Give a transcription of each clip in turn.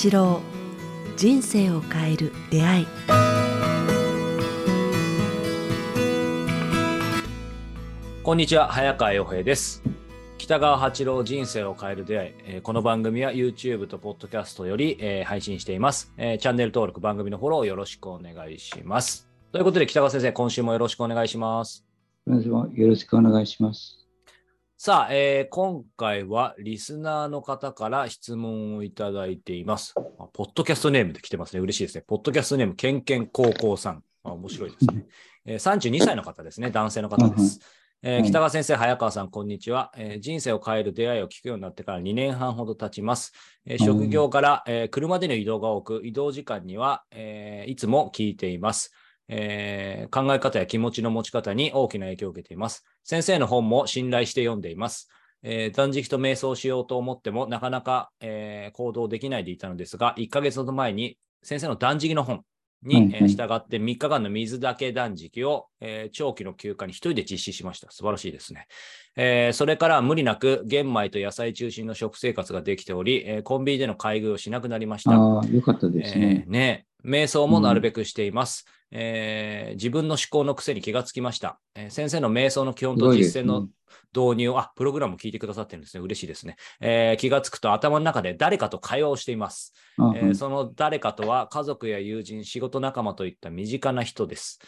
八郎人生を変える出会い。こんにちは早川洋平です。北川八郎人生を変える出会い、えーこの番組は YouTube と Podcast より、えー配信しています、えーチャンネル登録番組のフォローよろしくお願いします。ということで北川先生今週もよろしくお願いします。よろしくお願いします。さあ、えー今回はリスナーの方から質問をいただいています。あポッドキャストネームで来てますね。嬉しいですね。ポッドキャストネーム、けんけん高校さん。あ面白いですね。えー32歳の方ですね。男性の方です。えーはい北川先生、早川さん、こんにちは、えー人生を変える出会いを聞くようになってから2年半ほど経ちます。えー職業から、えー車での移動が多く、移動時間には、えーいつも聞いています。えー考え方や気持ちの持ち方に大きな影響を受けています。先生の本も信頼して読んでいます。えー断食と瞑想しようと思ってもなかなか、えー行動できないでいたのですが、1ヶ月ほど前に先生の断食の本に、えー従って3日間の水だけ断食を、えー長期の休暇に一人で実施しました。素晴らしいですね。えーそれから無理なく玄米と野菜中心の食生活ができており、えーコンビニでの買い食いをしなくなりました。ああ、よかったですねえー。ね瞑想もなるべくしています、えー自分の思考の癖に気がつきました。えー先生の瞑想の基本と実践のね導入を、あ、プログラム聞いてくださってるんですね。嬉しいですね。えー気がつくと頭の中で誰かと会話をしています。あえーその誰かとは家族や友人、仕事仲間といった身近な人です。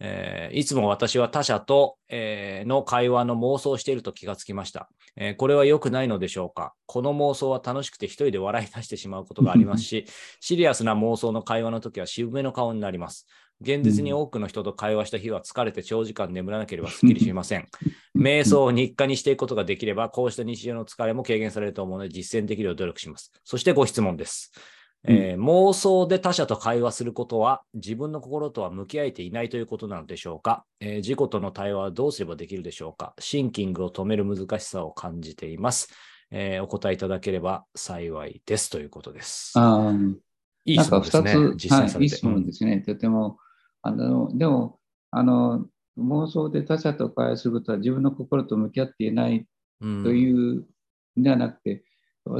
えーいつも私は他者と、えーの会話の妄想をしていると気がつきました、えーこれは良くないのでしょうか？この妄想は楽しくて一人で笑い出してしまうことがありますし、シリアスな妄想の会話の時は渋めの顔になります。現実に多くの人と会話した日は疲れて長時間眠らなければすっきりしません。瞑想を日課にしていくことができれば、こうした日常の疲れも軽減されると思うので、実践できるよう努力します。そしてご質問です。えー妄想で他者と会話することは自分の心とは向き合えていないということなのでしょうか、えー自己との対話はどうすればできるでしょうか？シンキングを止める難しさを感じています。えーお答えいただければ幸いですということです。ああ、いい質問ですね。実践されて。い質問ですね。とても、あの、でも、あの、妄想で他者と会話することは自分の心と向き合っていないうんというではなくて、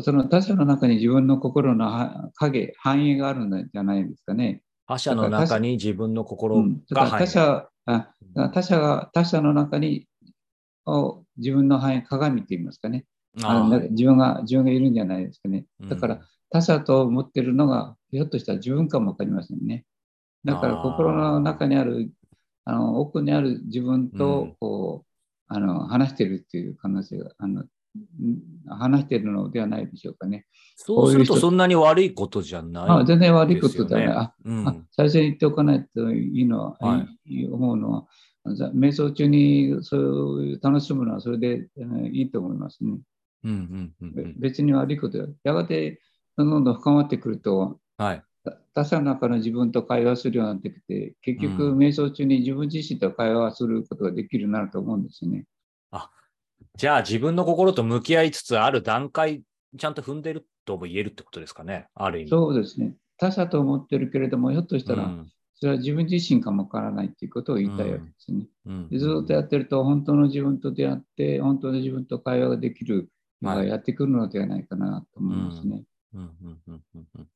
その他者の中に自分の心のは影、反映があるんじゃないですかね。他者の中に自分のう心が入る。他者あ他者が他者の中にを自分の範囲鏡って言いますかね。あ自分が自分がいるんじゃないですかね。だから、他者と思ってるのがひょっとしたら自分かもわかりませんね。だから心の中にあるあの奥にある自分うんとこう、あの話してるっていう可能性があのん話してるのではないでしょうかね。そうするとそんなに悪いことじゃない。あ全然悪いことではない。あうんあ最初に言っておかないといいのは、はい思うのは、ざ瞑想中にそういう楽しむのはそれで、えーいいと思いますね。うんうんうんうべん別に悪いことでやがてどんどん深まってくると、はい。た他者の中の自分と会話するようになってきて、結局、うん瞑想中に自分自身と会話することができるようになると思うんですね。じゃあ自分の心と向き合いつつある段階、ちゃんと踏んでるとも言えるってことですかね？ある意味。そうですね。他者と思ってるけれども、ひょっとしたら、うんそれは自分自身かもわからないということを言いたいわけですね。うんでずっとやってると、本当の自分と出会って、本当の自分と会話ができるのはいがやってくるのではないかなと思いますね。うんうんうんうんうん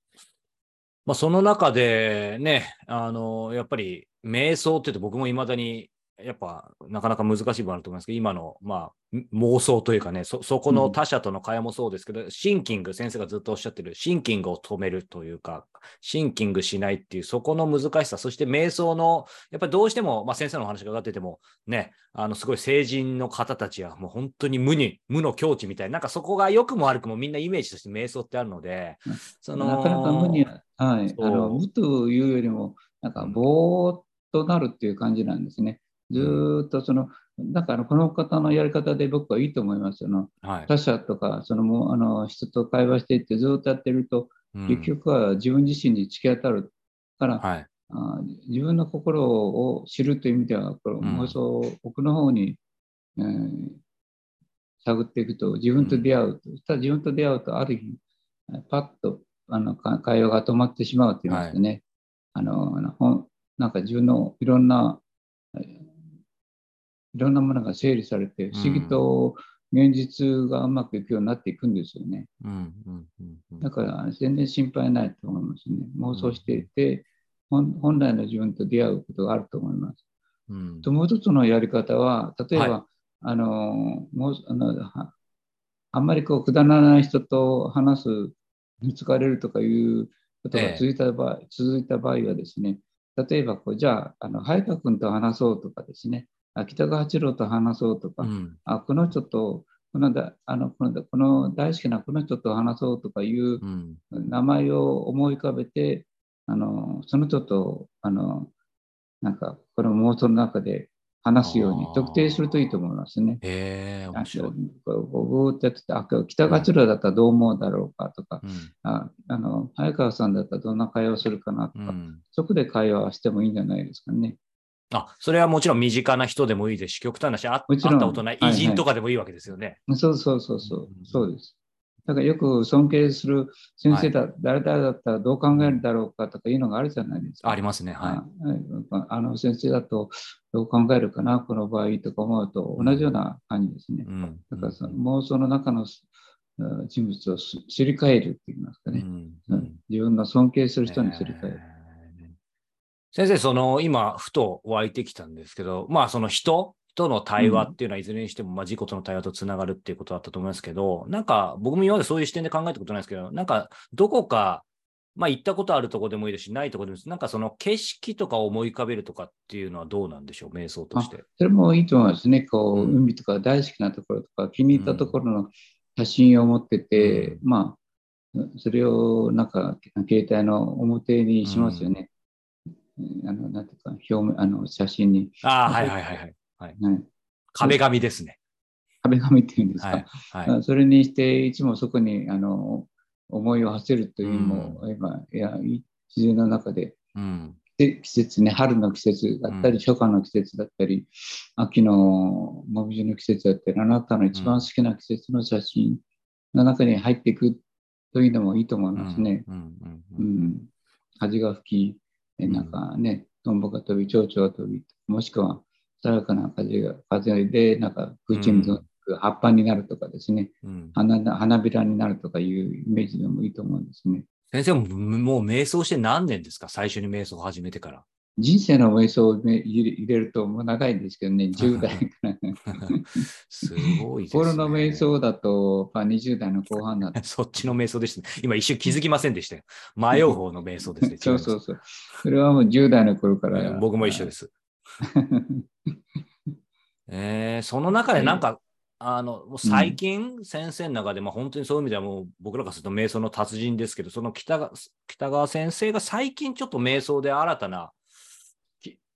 まあ、その中でね、あの、やっぱり瞑想って言うと僕も未だにやっぱなかなか難しい部分あると思いますけど、今の、まあ、ん妄想というかね、そ、そこの他者との会話もそうですけど、シンキング、先生がずっとおっしゃってる、シンキングを止めるというか、シンキングしないっていう、そこの難しさ、そして瞑想の、やっぱりどうしても、まあ、先生のお話が上がってても、ね、あの、すごい成人の方たちは、もう本当に無に、無の境地みたいな、なんかそこが良くも悪くもみんなイメージとして瞑想ってあるので、その、なかなか無には、はい、あの無というよりも、なんかぼーっとなるっていう感じなんですね。ずーっとその、だからこの方のやり方で僕はいいと思います。そのはい。他者とか、そのもうあの人と会話していってずーっとやってると、うん結局は自分自身に突き当たるから、はい。あー自分の心を知るという意味では、これうん妄想、奥の方に、えー探っていくと、自分と出会うと、そしたら自分と出会うと、ある日、パッとあのか会話が止まってしまうと言いますかね、あのあのなんか自分のいろんな、えーいろんなものが整理されて、不思議と現実がうまくいくようになっていくんですよね。うんうんうんうんだから全然心配ないと思いますね。妄想していて、本本来の自分と出会うことがあると思います。うんともう一つのやり方は、例えば、はあのもうあのはあんまりこうくだらない人と話す、疲れるとかいうことが続いた場合,、続いた場合はですね、例えばこう、じゃあ、あの早川君と話そうとかですね、あ北川八郎と話そうとか、うんあこの人と、このだあのこのこの大好きなこの人と話そうとかいううん名前を思い浮かべて、あのその人とあのなんかこの妄想の中で話すように特定するといいと思いますね。へえ、面白い。あこうっとやってて、あ北川八郎だったらどう思うだろうかとか、うんああの早川さんだったらどんな会話をするかなとか、うんそこで会話をしてもいいんじゃないですかね。あ、それはもちろん身近な人でもいいですし、極端なし、あったことないはいはい偉人とかでもいいわけですよね。そうそうそうそううん、そうです。だからよく尊敬する先生だ、誰々だったらどう考えるだろうかとかいうのがあるじゃないですか。ありますね。はああの先生だとどう考えるかな、この場合とか思うと同じような感じですねい。。うんだからその妄想の中のうん人物をすすり替えるって言いますかね、うんうん自分の尊敬する人にすり替える。えー先生、その今、ふと湧いてきたんですけど、まあ、その人との対話っていうのは、いずれにしても、まあ、自己との対話とつながるっていうことだったと思いますけど、なんか、僕も今までそういう視点で考えたことないですけど、なんか、どこか、まあ、行ったことあるとこでもいいですし、ないとこでもいいです。なんか、その景色とかを思い浮かべるとかっていうのはどうなんでしょう、瞑想として。それもいいと思いますね。こう、うん海とか大好きなところとか気に入ったところの写真を持ってて、うんまあ、それをなんか携帯の表にしますよね。あの、なんていうか、表面、あの、写真に。ああ、はいはいはいはい。はい、壁紙ですね。壁紙っていうんですか。はい。はい。あそれにして、いつもそこに、あの、思いを馳せるというのも、今、いや、い自然の中で、うん。で季節ね、春の季節だったり、うん初夏の季節だったり、秋のもみじの季節だったり、あなたの一番好きな季節の写真の中に入っていくというのもいいと思いますね。うんうんううんん。風が吹き、えなんかね、トンボが飛び、蝶々が飛び、もしくは爽やかな風が風で、なんか空中に飛ぶ葉っぱになるとかですね、うん花花びらになるとかいうイメージでもいいと思うんですね。先生ももう瞑想して何年ですか？最初に瞑想を始めてから。人生の瞑想を入れるともう長いんですけどね、10代から。すごいですね。心の瞑想だと、まあ、20代の後半なんで そっちの瞑想でしたね。今一瞬気づきませんでしたよ。迷う方の瞑想ですね。そうそうそう。それはもう10代の頃から。僕も一緒です。えーその中でなんか、あの最近、先生の中で、まあ、本当にそういう意味ではもう僕らからすると瞑想の達人ですけど、その北川北川先生が最近ちょっと瞑想で新たな、き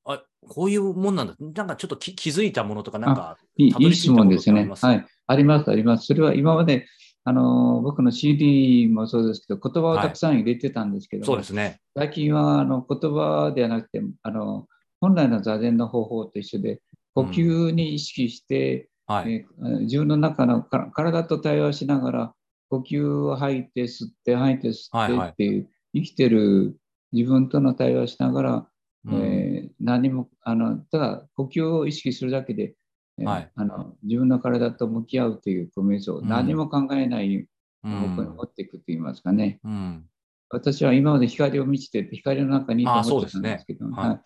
あこういうもんなんだ、なんかちょっと気気づいたものとか、なんか、いいいたいい質問ですね。ことってあります？はい。あります、あります。それは今まで、あの僕の CD もそうですけど、言葉をたくさん入れてたんですけども、そうですね。最近はあの言葉ではなくて、あの本来の座禅の方法と一緒で、呼吸に意識して、はい。えー自分の中のか体と対話しながら、呼吸を吐いて吸って吐いて吸はいはいってっていう、生きてる自分との対話をしながら、うん。えー何もあのただ呼吸を意識するだけで、えーはい。あの自分の体と向き合うというこう瞑想、うん。何も考えないうん。方向に持っていくと言いますかね。うん。私は今まで光を満ちてて、光の中にいるとあ思ってたんですけど、そうですね。はい。はい。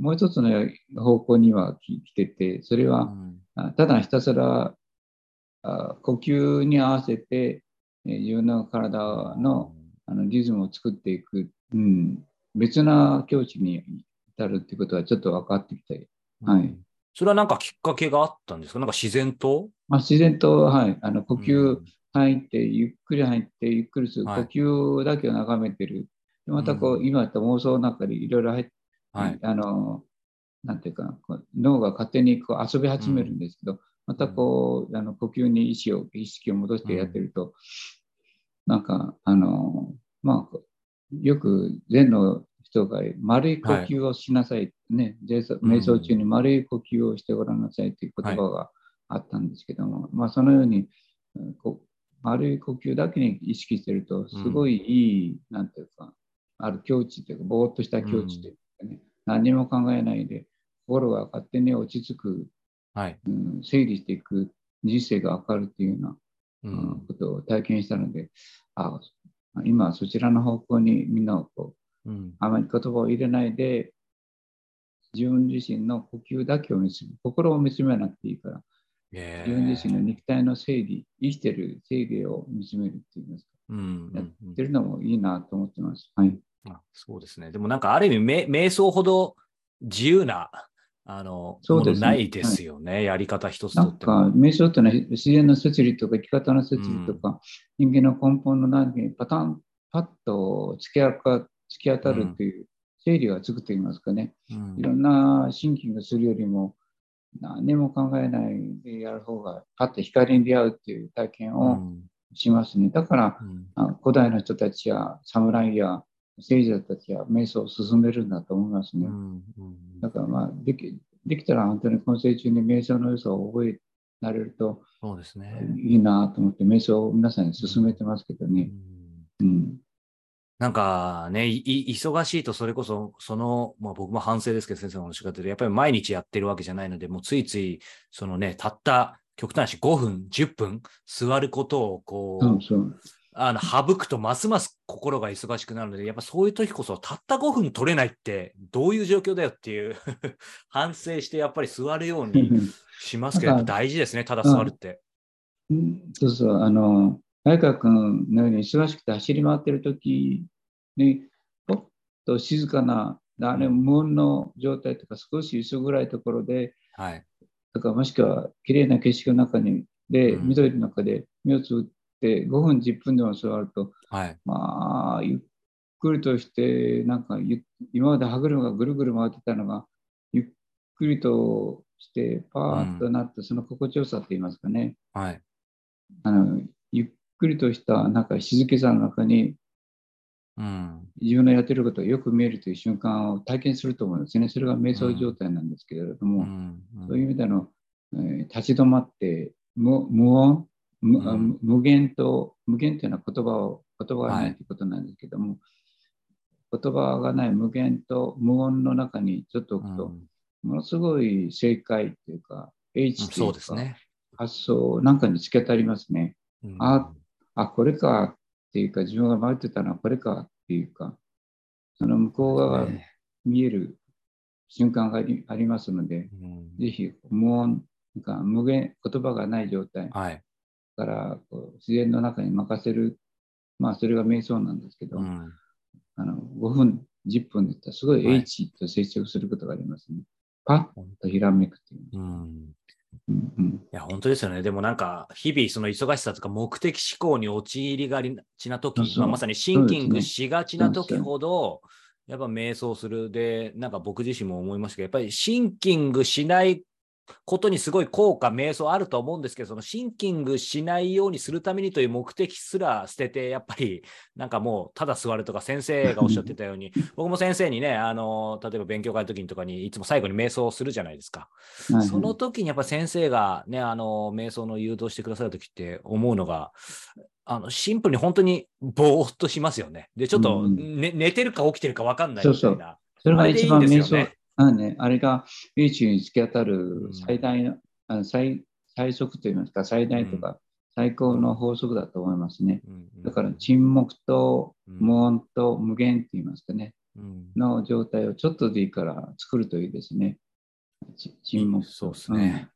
もう一つの方向には来てて、それは、うん。あただひたすらあ呼吸に合わせて、えー自分の体のあのリズムを作っていく、うん、別な境地に至るっていうことはちょっと分かってきて、はい。それはなんかきっかけがあったんですか？なんか自然とまあ、自然と、はい、あの呼吸うん。入って、ゆっくり入って、ゆっくりする、はい。呼吸だけを眺めてる。でまたこう、うん。今言った妄想の中でいろいろ入って、はい。あの、なんていうか、こう脳が勝手にこう遊び始めるんですけど、またこう、あの呼吸に意識を意識を戻してやってると、なんか、あの、まあ、よく禅の人が丸い呼吸をしなさい、ね、瞑想うん瞑想中に丸い呼吸をしてごらんなさいという言葉があったんですけども、まあ、そのように、うんこう丸い呼吸だけに意識してると、すごいいい、なんていうか、ある境地というか、ぼーっとした境地というかね、何も考えないで、心が勝手に落ち着く、はい。うん、整理していく人生が明るっていうような、ううんん。ことを体験したので、あ今はそちらの方向にみんなをこううん。あまり言葉を入れないで、自分自身の呼吸だけを見つめ、心を見つめなくていいから、自自分自身の肉体の整理、生きてる整理を見つめるっていうんですか、うんうんやうんってるのもいいなと思ってます。はい。あそうですね。でもなんかある意味、め瞑想ほど自由なあのそうですね。ないですよね、やり方一つとってなんか、も。瞑想ってのは自然の摂理とか生き方の摂理とか、人間の根本の何かにパタン、パッと突き当か突き当たるっていう整理がつくと言いますかね。うん。いろんなシンキングするよりも、何も考えないでやる方が、パッと光に出会うっていう体験うをん。しますね。だから、うん。あ古代の人たちや侍や聖者たちは瞑想を進めるんだと思いますね。だから、まあ、できできたら本当に今世中に瞑想の良さを覚えられるとそうですね。いいなと思って、瞑想を皆さんに勧めてますけどうね。んうん。なんかね、忙しいとそれこそ、その、まあ僕も反省ですけど、先生のおっしゃってる、やっぱり毎日やってるわけじゃないので、もうついつい、そのね、たった、極端に5分、10分座ることを、こう、そうそう。あの省くとますます心が忙しくなるので、やっぱそういう時こそ、たった5分取れないって、どういう状況だよっていう 反省して、やっぱり座るようにしますけど、大事ですね、ただ座るって。うんそうそう、あの、早川君のように忙しくて走り回ってる時に、ぽっと静かな、あれ、無音の状態とか、少し薄暗いところで、はい。とか、もしくは綺麗な景色の中に、で、うん緑の中で目をつぶって、5分、10分でも座ると、はい。まあ、ゆっくりとして、なんかゆ、今まで歯車がぐるぐる回ってたのが、ゆっくりとして、パーッとなって、その心地よさって言いますかね。はい。あのゆっくりとしたなんか静けさの中にうん。自分のやってることがよく見えるという瞬間を体験すると思うんですね。それが瞑想状態なんですけれどうも、ん。そういう意味での、えー立ち止まって無無音無,あ、うん。無限と無限というのは言葉を言葉がなはい。いということなんですけども、言葉がない無限と無音の中にちょっと置くと、うん。ものすごい正解というか H といそううかね。発想なんかにつけてありますね。うん。ああ、これかっていうか、自分が迷ってたのはこれかっていうか、その向こう側がね。見える瞬間がありありますので、うん。ぜひ無音、なんか無限、言葉がない状態。はい。からこう自然の中に任せる、まあそれが瞑想なんですけど、うん。あの5分、10分でったらすごいはい。H と接触することがありますね。パッとひらめくっていう。うん。うんうん。いや、本当ですよね。でもなんか、日々その忙しさとか目的思考に陥りがちな時まあ、まさにシンキングしがちな時ほど、やっぱ瞑想する。で、なんか僕自身も思いましたけど、やっぱりシンキングしないことにすごい効果、瞑想あると思うんですけど、そのシンキングしないようにするためにという目的すら捨てて、やっぱりなんかもうただ座るとか先生がおっしゃってたように、僕も先生にね、あの、例えば勉強会の時にとかにいつも最後に瞑想をするじゃないですか。はいはいその時にやっぱ先生がね、あの、瞑想の誘導してくださる時って思うのが、あの、シンプルに本当にぼーっとしますよね。で、ちょっと、うんね寝てるか起きてるか分かんないみたいな。そうそうそれが一番瞑想んですよね、あね、あれが H に突き当たるうん最大の、あの最最速といいますか、最大とか、最高の法則だと思いますね。うんうんだから沈黙とうん無音と無限って言いますかね、うんの状態をちょっとでいいから作るといいですね。ち沈黙と。そうですね。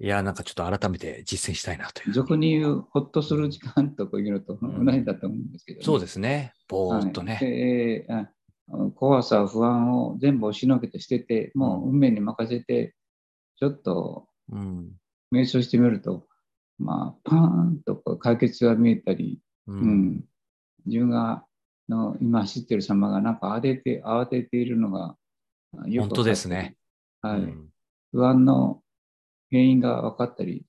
いや、なんかちょっと改めて実践したいなという。うん俗に言う、ほっとする時間とかいうのとん同じだと思うんですけど、ねそうですね。ぼーっとね。はいであ怖さ、不安を全部押しのけて捨てて、もう運命に任せて、ちょっとうん。瞑想してみると、まあ、パーンと解決が見えたり、ううんん、自分がの今走ってる様がなんか慌てて慌てているのがよく本当ですね。はいうん不安の原因が分かったり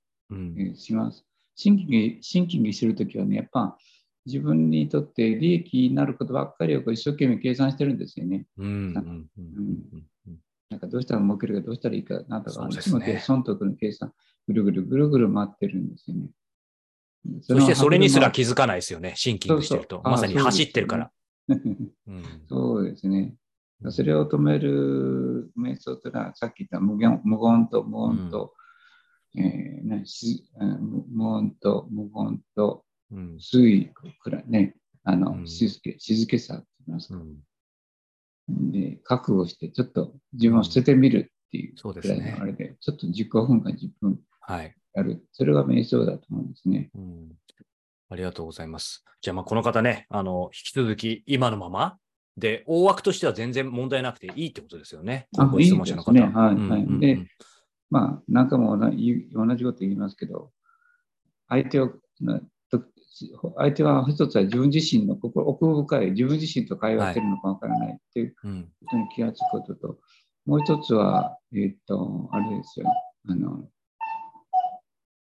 します。シンキングシンキングしてるときはね、やっぱ自分にとって利益になることばっかりをこう一生懸命計算してるんですよね。うんうんうんうんなんかどうしたら儲けるかどうしたらいいかなんとか、ねいつも計損得の計算、ぐるぐるぐるぐる回ってるんですよね。そしてそれにすらの気づかないですよね。シンキングしてると。そうそうまさに走ってるから。そうですね。それを止める瞑想というのは、さっき言った無限無言と無音と、えーなし無無音と無言とうん。水位くらいね、あの、うん静け静けさって言いますか、うん。で、覚悟して、ちょっと自分を捨ててみるっていうくらいそうですねのあれで、ちょっと15分か10分はい。やる。それが瞑想だと思うんですね。うん。ありがとうございます。じゃあ、まあ、この方ね、あの、引き続き今のままで、大枠としては全然問題なくていいってことですよね。あご質問者の方。いいですねはいはいうんうんうんでまあ、何回も同じこと言いますけど、相手を、相手は一つは自分自身の心奥深い自分自身と会話してるのかわからないっていううん。ことに気がつくことと、もう一つは、えっ、と、あれですよ、あの、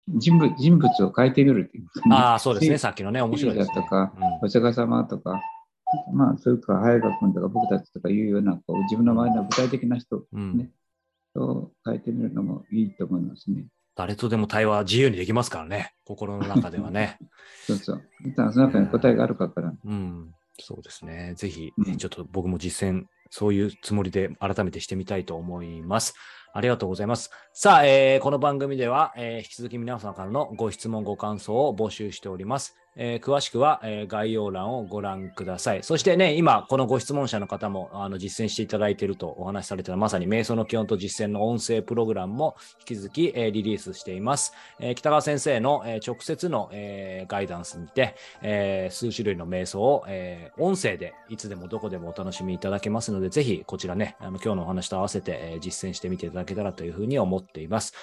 人物人物を変えてみるっていうかねああ、そうですね。さっきのね、面白いです、ね。だとかうんお釈迦様とか、まあ、それから早川君とか僕たちとかいうような、こう自分の周りの具体的な人うんねと変えてみるのもいいと思いますね。誰とでも対話自由にできますからね。心の中ではね。そうそう。その中に答えがあるかから。うん。そうですね。ぜひ、うんちょっと僕も実践、そういうつもりで改めてしてみたいと思います。ありがとうございます。さあ、えーこの番組では、えー引き続き皆様からのご質問、ご感想を募集しております。えー詳しくは、えー概要欄をご覧ください。そしてね、今、このご質問者の方もあの実践していただいているとお話しされてたまさに瞑想の基本と実践の音声プログラムも引き続き、えーリリースしています。えー北川先生の、えー直接の、えーガイダンスにて、えー数種類の瞑想を、えー音声でいつでもどこでもお楽しみいただけますので、ぜひこちらね、あの今日のお話と合わせて、えー実践してみていただけたらというふうに思っています。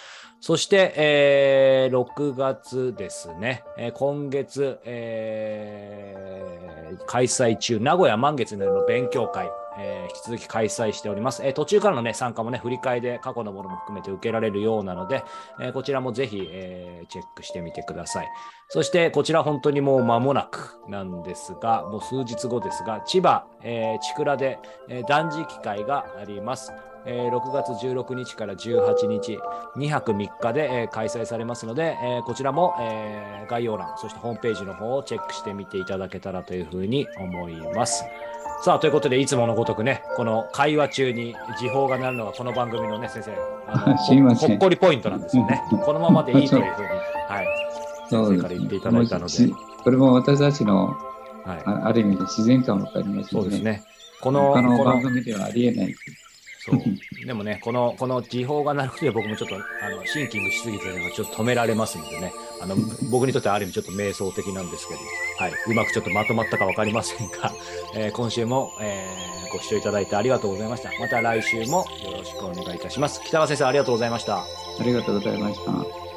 そして、えー6月ですね、えー今月、えー開催中、名古屋満月での勉強会、えー引き続き開催しております。えー途中からのね、参加もね、振り替えで過去のものも含めて受けられるようなので、えこちらもぜひ、えチェックしてみてください。そして、こちら本当にもう間もなくなんですが、もう数日後ですが、千葉、えー、千倉で、えー断食会があります。えー6月16日から18日、2泊3日で、えー開催されますので、えーこちらも、えー概要欄、そしてホームページの方をチェックしてみていただけたらというふうに思います。さあ、ということで、いつものごとくね、この会話中に時報が鳴るのがこの番組のね、先生、ほほっこりポイントなんですよね。このままでいいというふうに、はい、先生から言っていただいたのでしこれも私たちのはい、あある意味で自然感もありますよそうです。ね。この、他の番組ではありえない。そう。でもね、この、この時報が鳴ることで僕もちょっと、あの、シンキングしすぎてるのがちょっと止められますのでね、あの、僕にとってはある意味ちょっと瞑想的なんですけど、はい。うまくちょっとまとまったかわかりませんが、えー今週も、えーご視聴いただいてありがとうございました。また来週もよろしくお願いいたします。北川先生、ありがとうございました。ありがとうございました。